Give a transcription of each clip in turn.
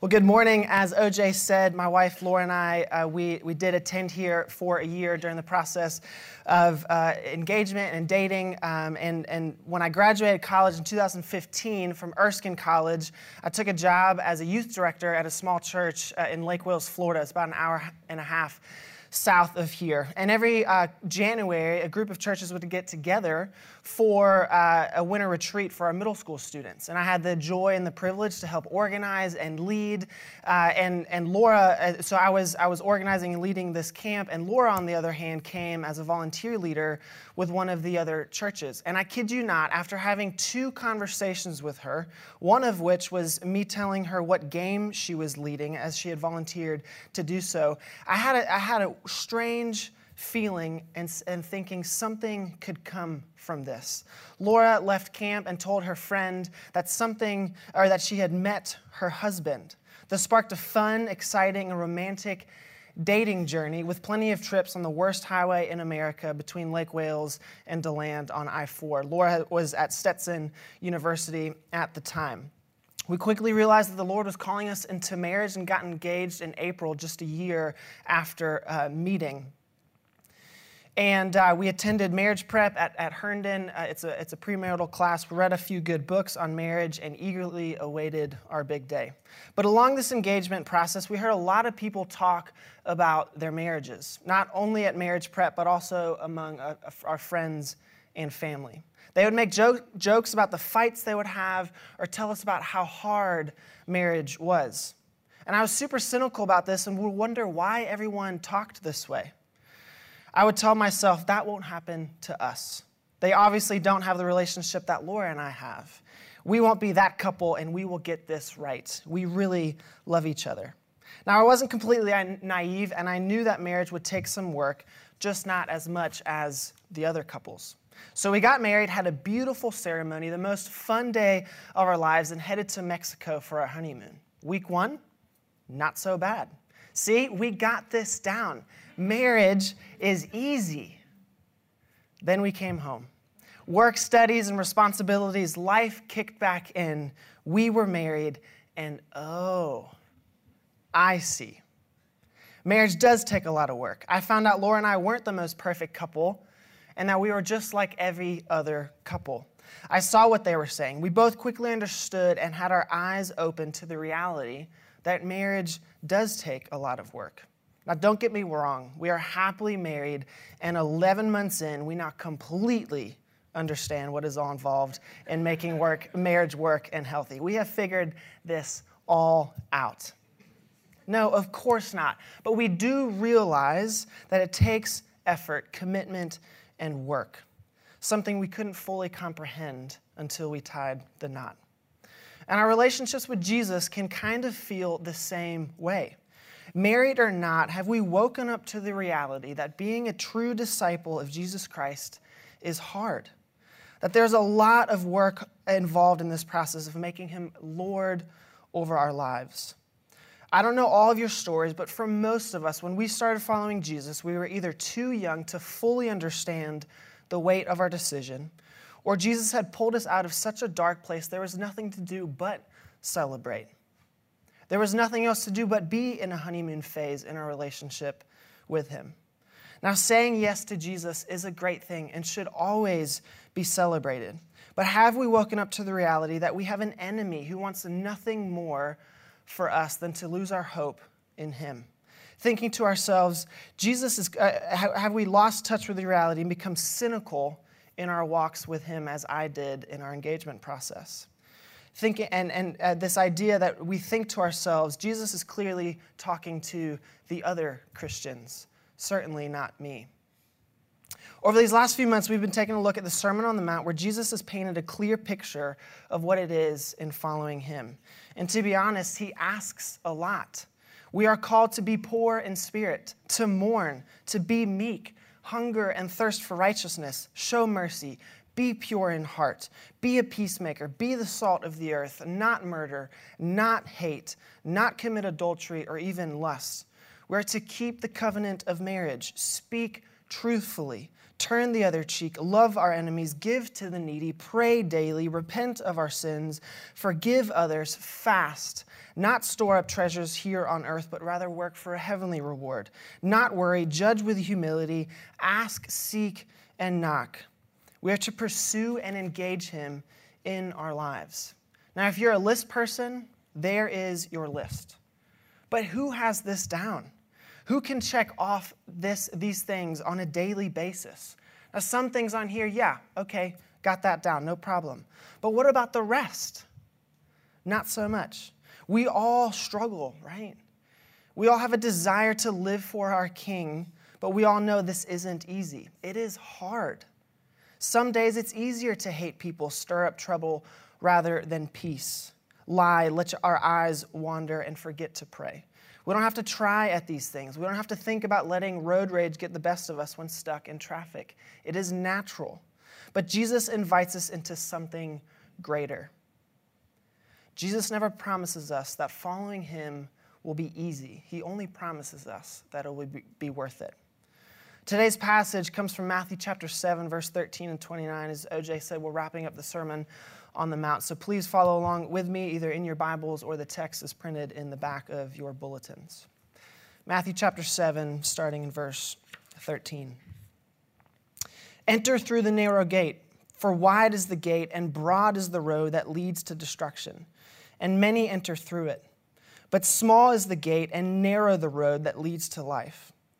Well, good morning. As OJ said, my wife Laura and I, uh, we, we did attend here for a year during the process of uh, engagement and dating. Um, and, and when I graduated college in 2015 from Erskine College, I took a job as a youth director at a small church uh, in Lake Wales, Florida. It's about an hour and a half south of here. And every uh, January, a group of churches would get together for uh, a winter retreat for our middle school students. And I had the joy and the privilege to help organize and lead. Uh, and, and Laura, uh, so I was, I was organizing and leading this camp. And Laura, on the other hand, came as a volunteer leader with one of the other churches. And I kid you not, after having two conversations with her, one of which was me telling her what game she was leading as she had volunteered to do so, I had a, I had a strange feeling and, and thinking something could come from this. Laura left camp and told her friend that something, or that she had met her husband. This sparked a fun, exciting, and romantic dating journey with plenty of trips on the worst highway in America between Lake Wales and DeLand on I 4. Laura was at Stetson University at the time. We quickly realized that the Lord was calling us into marriage and got engaged in April, just a year after uh, meeting. And uh, we attended marriage prep at, at Herndon. Uh, it's, a, it's a premarital class. We read a few good books on marriage and eagerly awaited our big day. But along this engagement process, we heard a lot of people talk about their marriages, not only at marriage prep, but also among uh, our friends and family. They would make joke, jokes about the fights they would have or tell us about how hard marriage was. And I was super cynical about this and would wonder why everyone talked this way. I would tell myself that won't happen to us. They obviously don't have the relationship that Laura and I have. We won't be that couple and we will get this right. We really love each other. Now, I wasn't completely naive and I knew that marriage would take some work, just not as much as the other couples. So we got married, had a beautiful ceremony, the most fun day of our lives, and headed to Mexico for our honeymoon. Week one, not so bad. See, we got this down marriage is easy. Then we came home. Work, studies, and responsibilities, life kicked back in. We were married, and oh, I see. Marriage does take a lot of work. I found out Laura and I weren't the most perfect couple, and that we were just like every other couple. I saw what they were saying. We both quickly understood and had our eyes open to the reality that marriage does take a lot of work. Now, don't get me wrong, we are happily married, and 11 months in, we now completely understand what is all involved in making work, marriage work and healthy. We have figured this all out. No, of course not. But we do realize that it takes effort, commitment, and work, something we couldn't fully comprehend until we tied the knot. And our relationships with Jesus can kind of feel the same way. Married or not, have we woken up to the reality that being a true disciple of Jesus Christ is hard? That there's a lot of work involved in this process of making him Lord over our lives. I don't know all of your stories, but for most of us, when we started following Jesus, we were either too young to fully understand the weight of our decision, or Jesus had pulled us out of such a dark place there was nothing to do but celebrate. There was nothing else to do but be in a honeymoon phase in our relationship with Him. Now, saying yes to Jesus is a great thing and should always be celebrated. But have we woken up to the reality that we have an enemy who wants nothing more for us than to lose our hope in Him? Thinking to ourselves, Jesus is, uh, have we lost touch with the reality and become cynical in our walks with Him as I did in our engagement process? thinking, and, and uh, this idea that we think to ourselves, Jesus is clearly talking to the other Christians, certainly not me. Over these last few months, we've been taking a look at the Sermon on the Mount where Jesus has painted a clear picture of what it is in following him. And to be honest, he asks a lot. We are called to be poor in spirit, to mourn, to be meek, hunger and thirst for righteousness, show mercy, be pure in heart. Be a peacemaker. Be the salt of the earth. Not murder, not hate, not commit adultery or even lust. We're to keep the covenant of marriage. Speak truthfully. Turn the other cheek. Love our enemies. Give to the needy. Pray daily. Repent of our sins. Forgive others. Fast. Not store up treasures here on earth, but rather work for a heavenly reward. Not worry, judge with humility, ask, seek, and knock. We are to pursue and engage Him in our lives. Now, if you're a list person, there is your list. But who has this down? Who can check off this, these things on a daily basis? Now, some things on here, yeah, okay, got that down, no problem. But what about the rest? Not so much. We all struggle, right? We all have a desire to live for our King, but we all know this isn't easy. It is hard. Some days it's easier to hate people, stir up trouble rather than peace, lie, let our eyes wander, and forget to pray. We don't have to try at these things. We don't have to think about letting road rage get the best of us when stuck in traffic. It is natural. But Jesus invites us into something greater. Jesus never promises us that following him will be easy. He only promises us that it will be worth it. Today's passage comes from Matthew chapter 7, verse 13 and 29. As OJ said, we're wrapping up the Sermon on the Mount. So please follow along with me, either in your Bibles or the text is printed in the back of your bulletins. Matthew chapter 7, starting in verse 13. Enter through the narrow gate, for wide is the gate and broad is the road that leads to destruction, and many enter through it. But small is the gate and narrow the road that leads to life,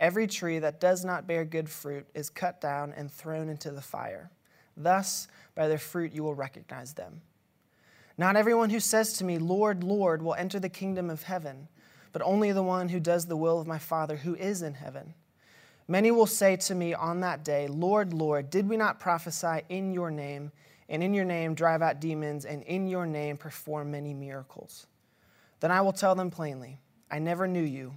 Every tree that does not bear good fruit is cut down and thrown into the fire. Thus, by their fruit you will recognize them. Not everyone who says to me, Lord, Lord, will enter the kingdom of heaven, but only the one who does the will of my Father who is in heaven. Many will say to me on that day, Lord, Lord, did we not prophesy in your name, and in your name drive out demons, and in your name perform many miracles? Then I will tell them plainly, I never knew you.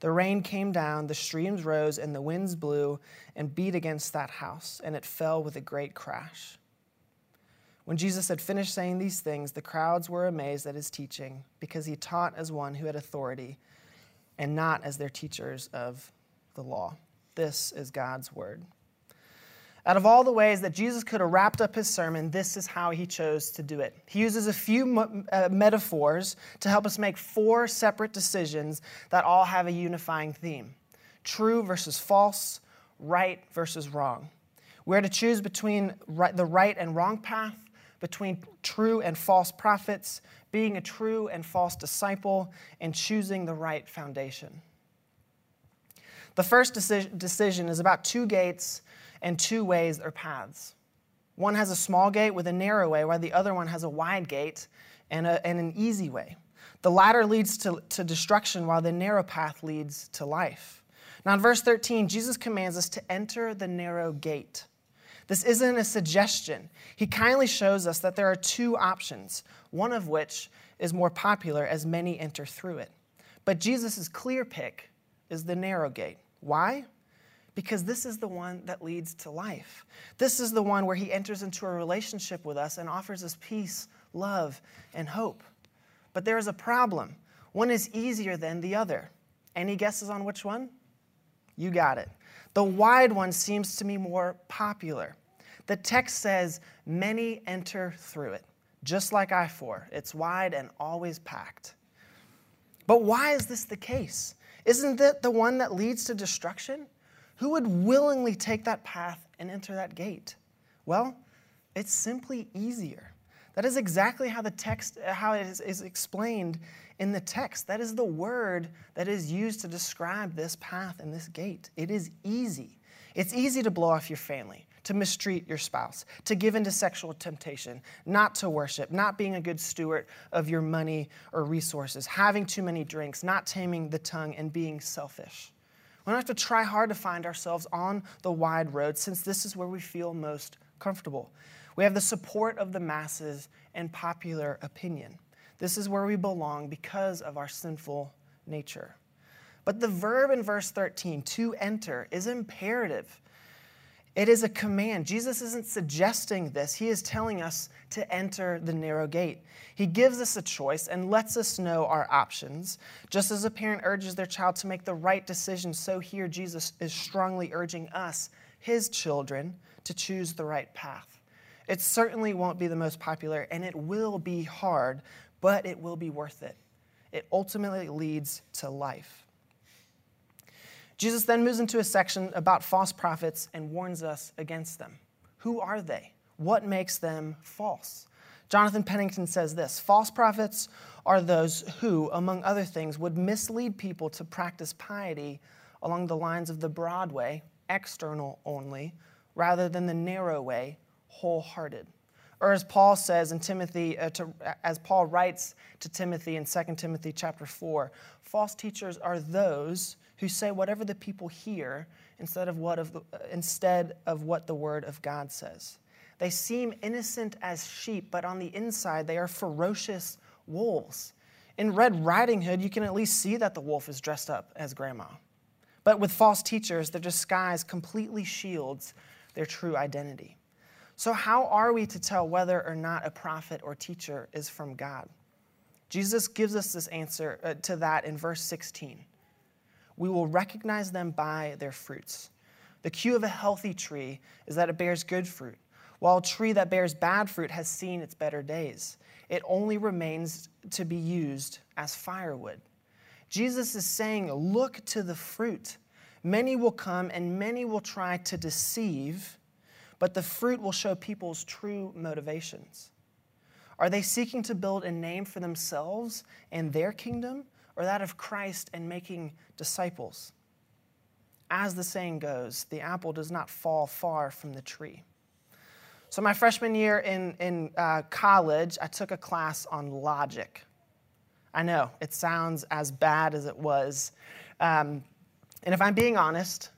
The rain came down, the streams rose, and the winds blew and beat against that house, and it fell with a great crash. When Jesus had finished saying these things, the crowds were amazed at his teaching, because he taught as one who had authority and not as their teachers of the law. This is God's word. Out of all the ways that Jesus could have wrapped up his sermon, this is how he chose to do it. He uses a few uh, metaphors to help us make four separate decisions that all have a unifying theme true versus false, right versus wrong. We're to choose between the right and wrong path, between true and false prophets, being a true and false disciple, and choosing the right foundation. The first decision is about two gates and two ways or paths. One has a small gate with a narrow way, while the other one has a wide gate and, a, and an easy way. The latter leads to, to destruction, while the narrow path leads to life. Now, in verse 13, Jesus commands us to enter the narrow gate. This isn't a suggestion. He kindly shows us that there are two options, one of which is more popular as many enter through it. But Jesus' clear pick is the narrow gate. Why? Because this is the one that leads to life. This is the one where he enters into a relationship with us and offers us peace, love, and hope. But there is a problem. One is easier than the other. Any guesses on which one? You got it. The wide one seems to me more popular. The text says, Many enter through it, just like I 4. It's wide and always packed. But why is this the case? Isn't it the one that leads to destruction? Who would willingly take that path and enter that gate? Well, it's simply easier. That is exactly how the text, how it is, is explained in the text. That is the word that is used to describe this path and this gate. It is easy. It's easy to blow off your family, to mistreat your spouse, to give into sexual temptation, not to worship, not being a good steward of your money or resources, having too many drinks, not taming the tongue, and being selfish. We don't have to try hard to find ourselves on the wide road since this is where we feel most comfortable. We have the support of the masses and popular opinion. This is where we belong because of our sinful nature. But the verb in verse 13, to enter, is imperative. It is a command. Jesus isn't suggesting this, he is telling us to enter the narrow gate. He gives us a choice and lets us know our options. Just as a parent urges their child to make the right decision, so here Jesus is strongly urging us, his children, to choose the right path. It certainly won't be the most popular and it will be hard, but it will be worth it. It ultimately leads to life. Jesus then moves into a section about false prophets and warns us against them. Who are they? What makes them false? Jonathan Pennington says this False prophets are those who, among other things, would mislead people to practice piety along the lines of the broad way, external only, rather than the narrow way, wholehearted. Or as Paul says in Timothy, uh, to, as Paul writes to Timothy in 2 Timothy chapter 4, false teachers are those who say whatever the people hear instead of what, of the, instead of what the word of God says. They seem innocent as sheep, but on the inside they are ferocious wolves. In Red Riding Hood, you can at least see that the wolf is dressed up as grandma. But with false teachers, their disguise completely shields their true identity. So, how are we to tell whether or not a prophet or teacher is from God? Jesus gives us this answer uh, to that in verse 16 we will recognize them by their fruits. The cue of a healthy tree is that it bears good fruit, while a tree that bears bad fruit has seen its better days. It only remains to be used as firewood. Jesus is saying, Look to the fruit. Many will come and many will try to deceive, but the fruit will show people's true motivations. Are they seeking to build a name for themselves and their kingdom? Or that of Christ and making disciples. As the saying goes, the apple does not fall far from the tree. So, my freshman year in, in uh, college, I took a class on logic. I know, it sounds as bad as it was. Um, and if I'm being honest,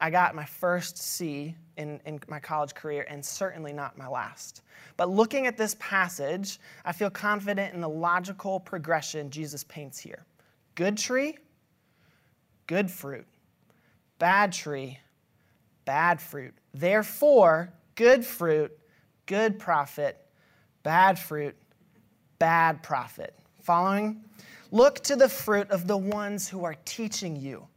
I got my first C in, in my college career and certainly not my last. But looking at this passage, I feel confident in the logical progression Jesus paints here. Good tree, good fruit. Bad tree, bad fruit. Therefore, good fruit, good prophet. Bad fruit, bad prophet. Following? Look to the fruit of the ones who are teaching you.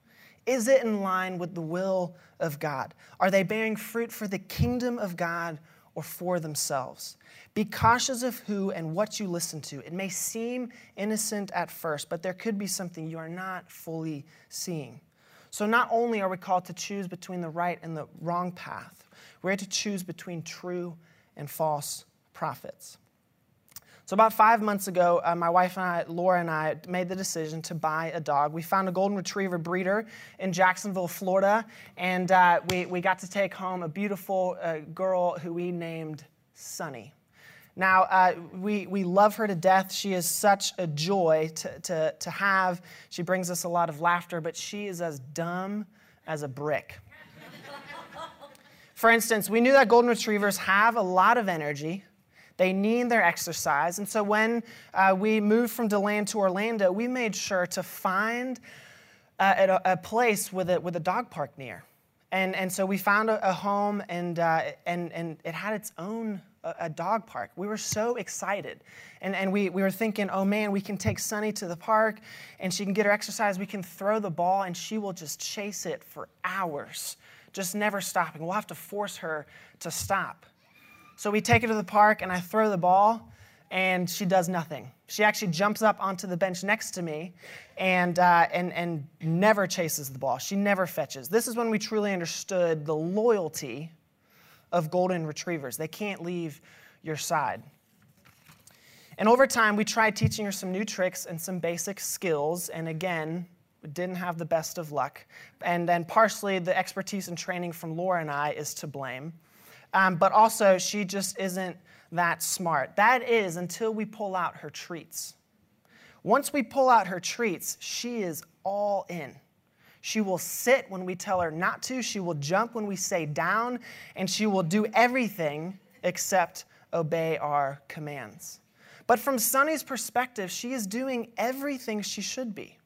Is it in line with the will of God? Are they bearing fruit for the kingdom of God or for themselves? Be cautious of who and what you listen to. It may seem innocent at first, but there could be something you are not fully seeing. So, not only are we called to choose between the right and the wrong path, we're to choose between true and false prophets. So, about five months ago, uh, my wife and I, Laura and I, made the decision to buy a dog. We found a golden retriever breeder in Jacksonville, Florida, and uh, we, we got to take home a beautiful uh, girl who we named Sunny. Now, uh, we, we love her to death. She is such a joy to, to, to have. She brings us a lot of laughter, but she is as dumb as a brick. For instance, we knew that golden retrievers have a lot of energy. They need their exercise. And so when uh, we moved from DeLand to Orlando, we made sure to find uh, a, a, place with a, with a dog park near. And, and so we found a, a home, and, uh, and, and it had its own a, dog park. We were so excited. And, and we, we were thinking, oh man, we can take Sunny to the park and she can get her exercise. We can throw the ball and she will just chase it for hours, just never stopping. We'll have to force her to stop. So we take her to the park and I throw the ball and she does nothing. She actually jumps up onto the bench next to me and, uh, and, and never chases the ball. She never fetches. This is when we truly understood the loyalty of golden retrievers. They can't leave your side. And over time, we tried teaching her some new tricks and some basic skills, and again, didn't have the best of luck. And then partially, the expertise and training from Laura and I is to blame. Um, but also she just isn't that smart. That is until we pull out her treats. Once we pull out her treats, she is all in. She will sit when we tell her not to, she will jump when we say down, and she will do everything except obey our commands. But from Sunny's perspective, she is doing everything she should be.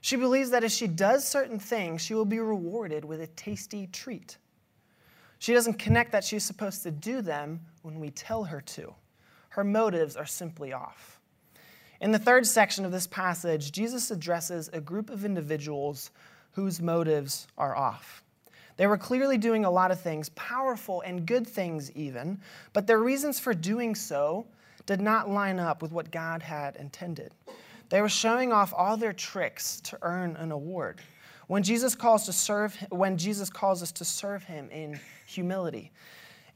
She believes that if she does certain things, she will be rewarded with a tasty treat. She doesn't connect that she's supposed to do them when we tell her to. Her motives are simply off. In the third section of this passage, Jesus addresses a group of individuals whose motives are off. They were clearly doing a lot of things, powerful and good things even, but their reasons for doing so did not line up with what God had intended. They were showing off all their tricks to earn an award. When Jesus calls to serve when Jesus calls us to serve him in humility.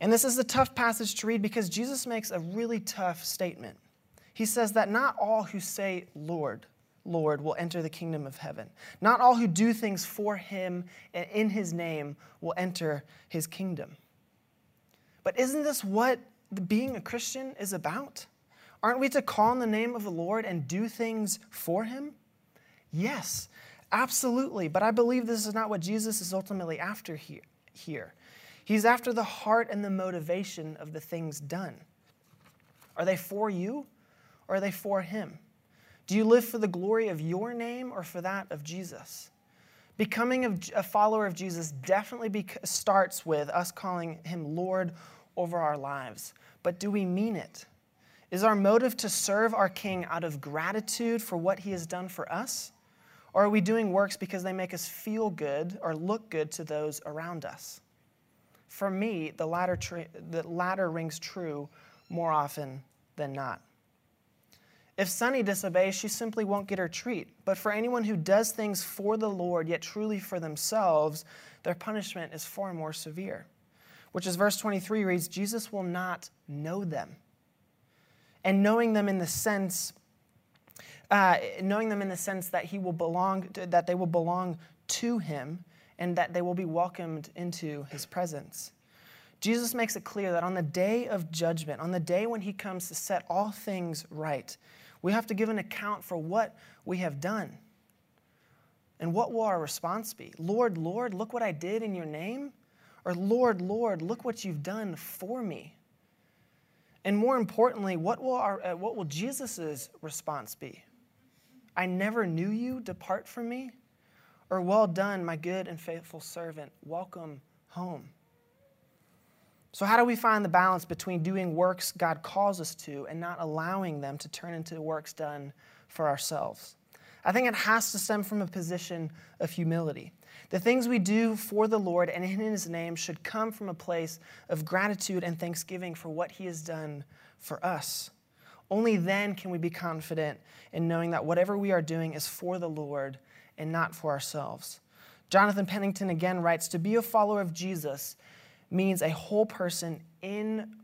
And this is a tough passage to read because Jesus makes a really tough statement. He says that not all who say Lord, Lord will enter the kingdom of heaven. Not all who do things for him and in his name will enter his kingdom. But isn't this what being a Christian is about? Aren't we to call on the name of the Lord and do things for him? Yes, absolutely. But I believe this is not what Jesus is ultimately after here. He's after the heart and the motivation of the things done. Are they for you or are they for him? Do you live for the glory of your name or for that of Jesus? Becoming a follower of Jesus definitely starts with us calling him Lord over our lives. But do we mean it? Is our motive to serve our King out of gratitude for what he has done for us? Or are we doing works because they make us feel good or look good to those around us? For me, the latter, the latter rings true more often than not. If Sunny disobeys, she simply won't get her treat. But for anyone who does things for the Lord, yet truly for themselves, their punishment is far more severe. Which is verse 23 reads Jesus will not know them and knowing them in the sense uh, knowing them in the sense that he will belong to, that they will belong to him and that they will be welcomed into his presence. Jesus makes it clear that on the day of judgment on the day when he comes to set all things right we have to give an account for what we have done. And what will our response be? Lord lord look what i did in your name? Or lord lord look what you've done for me? And more importantly, what will, our, uh, what will Jesus' response be? I never knew you, depart from me? Or well done, my good and faithful servant, welcome home. So, how do we find the balance between doing works God calls us to and not allowing them to turn into works done for ourselves? I think it has to stem from a position of humility. The things we do for the Lord and in His name should come from a place of gratitude and thanksgiving for what He has done for us. Only then can we be confident in knowing that whatever we are doing is for the Lord and not for ourselves. Jonathan Pennington again writes To be a follower of Jesus means a whole person in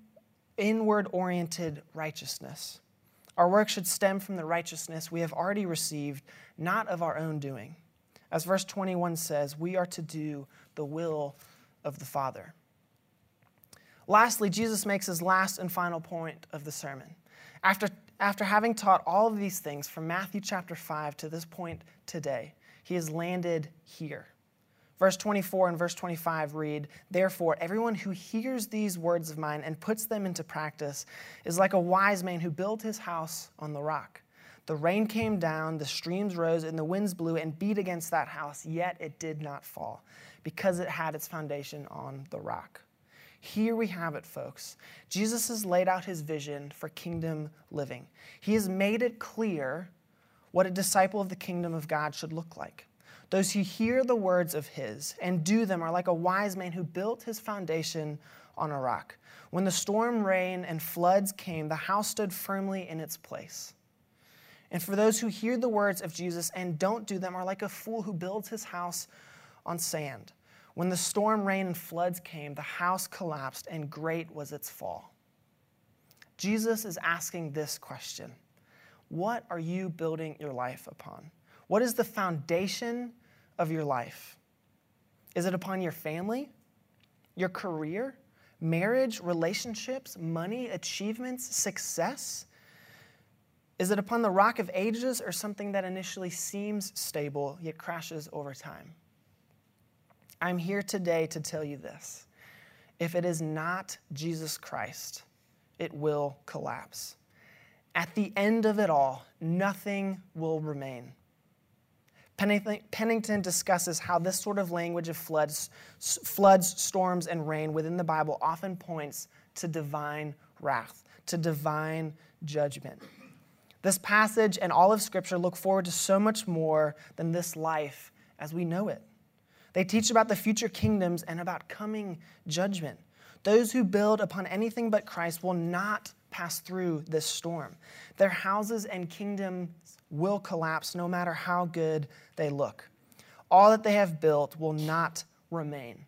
inward oriented righteousness. Our work should stem from the righteousness we have already received, not of our own doing. As verse 21 says, we are to do the will of the Father. Lastly, Jesus makes his last and final point of the sermon. After, after having taught all of these things from Matthew chapter 5 to this point today, he has landed here. Verse 24 and verse 25 read, Therefore, everyone who hears these words of mine and puts them into practice is like a wise man who built his house on the rock. The rain came down, the streams rose, and the winds blew and beat against that house, yet it did not fall, because it had its foundation on the rock. Here we have it, folks. Jesus has laid out his vision for kingdom living. He has made it clear what a disciple of the kingdom of God should look like. Those who hear the words of his and do them are like a wise man who built his foundation on a rock. When the storm, rain, and floods came, the house stood firmly in its place. And for those who hear the words of Jesus and don't do them are like a fool who builds his house on sand. When the storm, rain, and floods came, the house collapsed, and great was its fall. Jesus is asking this question What are you building your life upon? What is the foundation of your life? Is it upon your family, your career, Marriage, relationships, money, achievements, success? Is it upon the rock of ages or something that initially seems stable yet crashes over time? I'm here today to tell you this. If it is not Jesus Christ, it will collapse. At the end of it all, nothing will remain. Pennington discusses how this sort of language of floods, floods, storms, and rain within the Bible often points to divine wrath, to divine judgment. This passage and all of Scripture look forward to so much more than this life as we know it. They teach about the future kingdoms and about coming judgment. Those who build upon anything but Christ will not pass through this storm. Their houses and kingdoms will collapse no matter how good they look. All that they have built will not remain.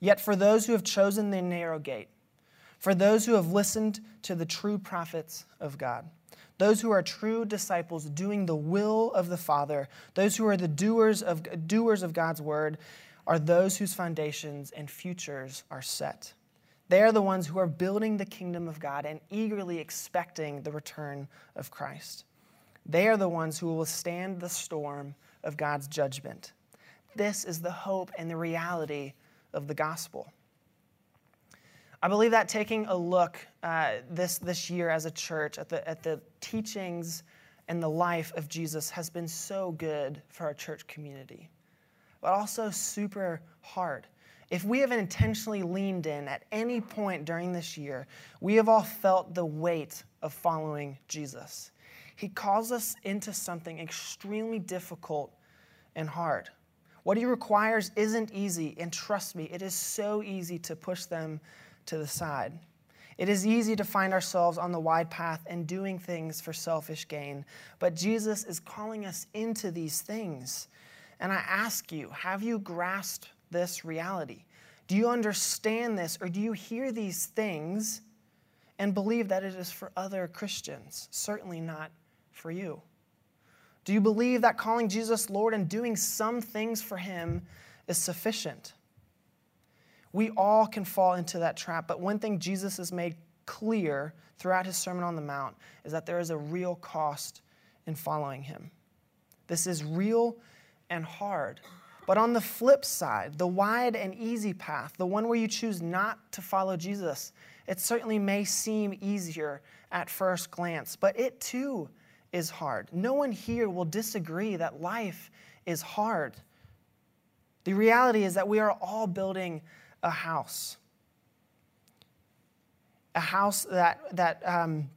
Yet for those who have chosen the narrow gate, for those who have listened to the true prophets of God, those who are true disciples doing the will of the Father, those who are the doers of, doers of God's word, are those whose foundations and futures are set. They are the ones who are building the kingdom of God and eagerly expecting the return of Christ. They are the ones who will withstand the storm of God's judgment. This is the hope and the reality of the gospel. I believe that taking a look uh, this, this year as a church at the, at the teachings and the life of Jesus has been so good for our church community, but also super hard. If we have intentionally leaned in at any point during this year, we have all felt the weight of following Jesus. He calls us into something extremely difficult and hard. What he requires isn't easy, and trust me, it is so easy to push them to the side. It is easy to find ourselves on the wide path and doing things for selfish gain, but Jesus is calling us into these things. And I ask you, have you grasped this reality? Do you understand this, or do you hear these things and believe that it is for other Christians? Certainly not for you. Do you believe that calling Jesus Lord and doing some things for Him is sufficient? We all can fall into that trap, but one thing Jesus has made clear throughout his Sermon on the Mount is that there is a real cost in following Him. This is real and hard. But on the flip side, the wide and easy path, the one where you choose not to follow Jesus, it certainly may seem easier at first glance, but it too is hard. No one here will disagree that life is hard. The reality is that we are all building a house. A house that, that um,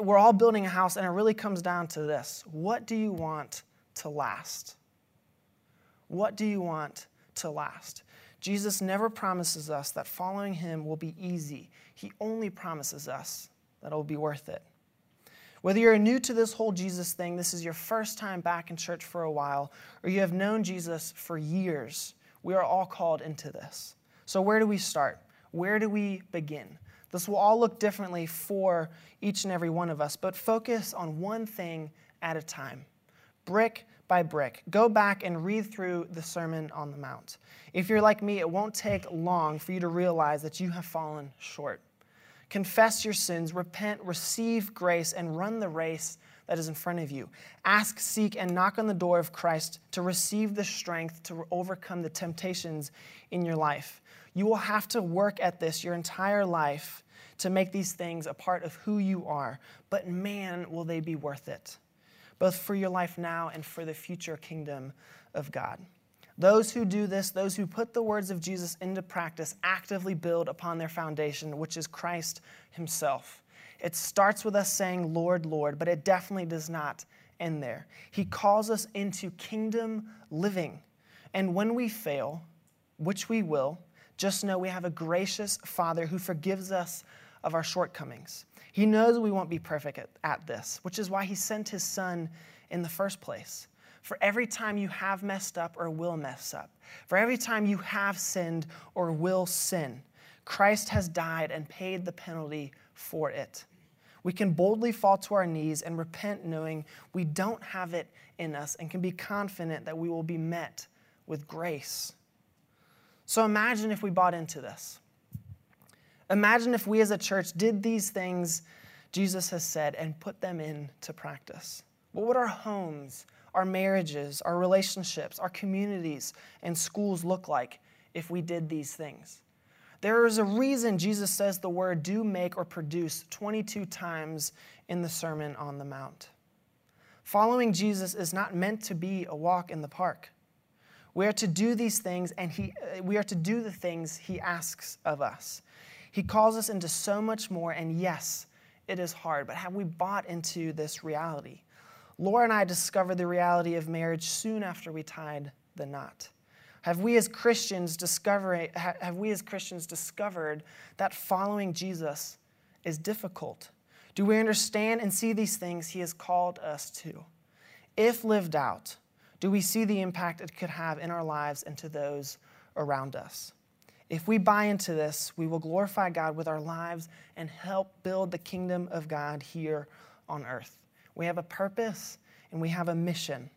we're all building a house, and it really comes down to this what do you want to last? What do you want to last? Jesus never promises us that following him will be easy. He only promises us that it will be worth it. Whether you're new to this whole Jesus thing, this is your first time back in church for a while, or you have known Jesus for years, we are all called into this. So, where do we start? Where do we begin? This will all look differently for each and every one of us, but focus on one thing at a time. Brick by brick. Go back and read through the Sermon on the Mount. If you're like me, it won't take long for you to realize that you have fallen short. Confess your sins, repent, receive grace, and run the race that is in front of you. Ask, seek, and knock on the door of Christ to receive the strength to overcome the temptations in your life. You will have to work at this your entire life to make these things a part of who you are, but man, will they be worth it both for your life now and for the future kingdom of God. Those who do this, those who put the words of Jesus into practice, actively build upon their foundation, which is Christ Himself. It starts with us saying, Lord, Lord, but it definitely does not end there. He calls us into kingdom living. And when we fail, which we will, just know we have a gracious Father who forgives us of our shortcomings. He knows we won't be perfect at, at this, which is why he sent his son in the first place. For every time you have messed up or will mess up, for every time you have sinned or will sin, Christ has died and paid the penalty for it. We can boldly fall to our knees and repent knowing we don't have it in us and can be confident that we will be met with grace. So imagine if we bought into this. Imagine if we as a church did these things Jesus has said and put them into practice. What would our homes, our marriages, our relationships, our communities, and schools look like if we did these things? There is a reason Jesus says the word do, make, or produce 22 times in the Sermon on the Mount. Following Jesus is not meant to be a walk in the park. We are to do these things, and he, uh, we are to do the things He asks of us. He calls us into so much more, and yes, it is hard, but have we bought into this reality? Laura and I discovered the reality of marriage soon after we tied the knot. Have we as Christians discover, have we as Christians discovered that following Jesus is difficult? Do we understand and see these things he has called us to? If lived out, do we see the impact it could have in our lives and to those around us? If we buy into this, we will glorify God with our lives and help build the kingdom of God here on earth. We have a purpose and we have a mission.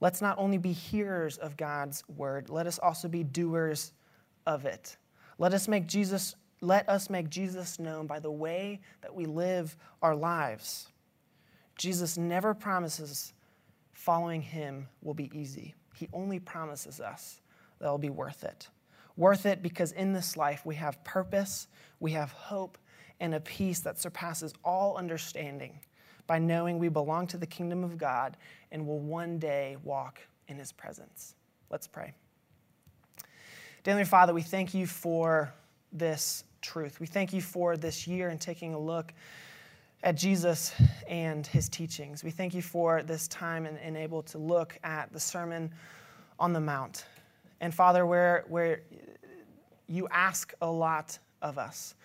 Let's not only be hearers of God's word, let us also be doers of it. Let us make Jesus let us make Jesus known by the way that we live our lives. Jesus never promises following him will be easy. He only promises us that it'll be worth it. Worth it because in this life we have purpose, we have hope, and a peace that surpasses all understanding by knowing we belong to the kingdom of God and will one day walk in his presence. Let's pray. Dear Father, we thank you for this truth. We thank you for this year and taking a look at Jesus and his teachings. We thank you for this time and, and able to look at the Sermon on the Mount. And Father, where, where you ask a lot of us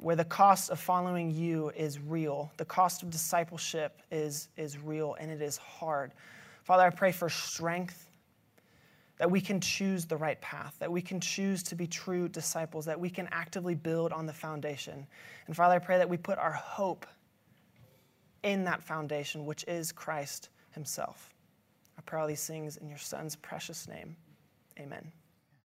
where the cost of following you is real, the cost of discipleship is, is real, and it is hard. Father, I pray for strength that we can choose the right path, that we can choose to be true disciples, that we can actively build on the foundation. And Father, I pray that we put our hope in that foundation, which is Christ Himself. I pray all these things in your Son's precious name. Amen.